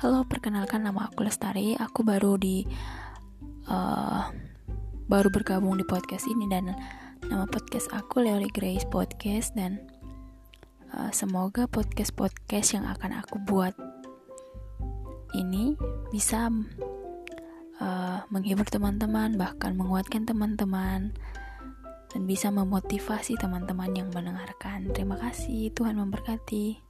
Halo, perkenalkan nama aku Lestari. Aku baru di uh, baru bergabung di podcast ini dan nama podcast aku Leoli Grace Podcast dan uh, semoga podcast-podcast yang akan aku buat ini bisa uh, menghibur teman-teman bahkan menguatkan teman-teman dan bisa memotivasi teman-teman yang mendengarkan. Terima kasih, Tuhan memberkati.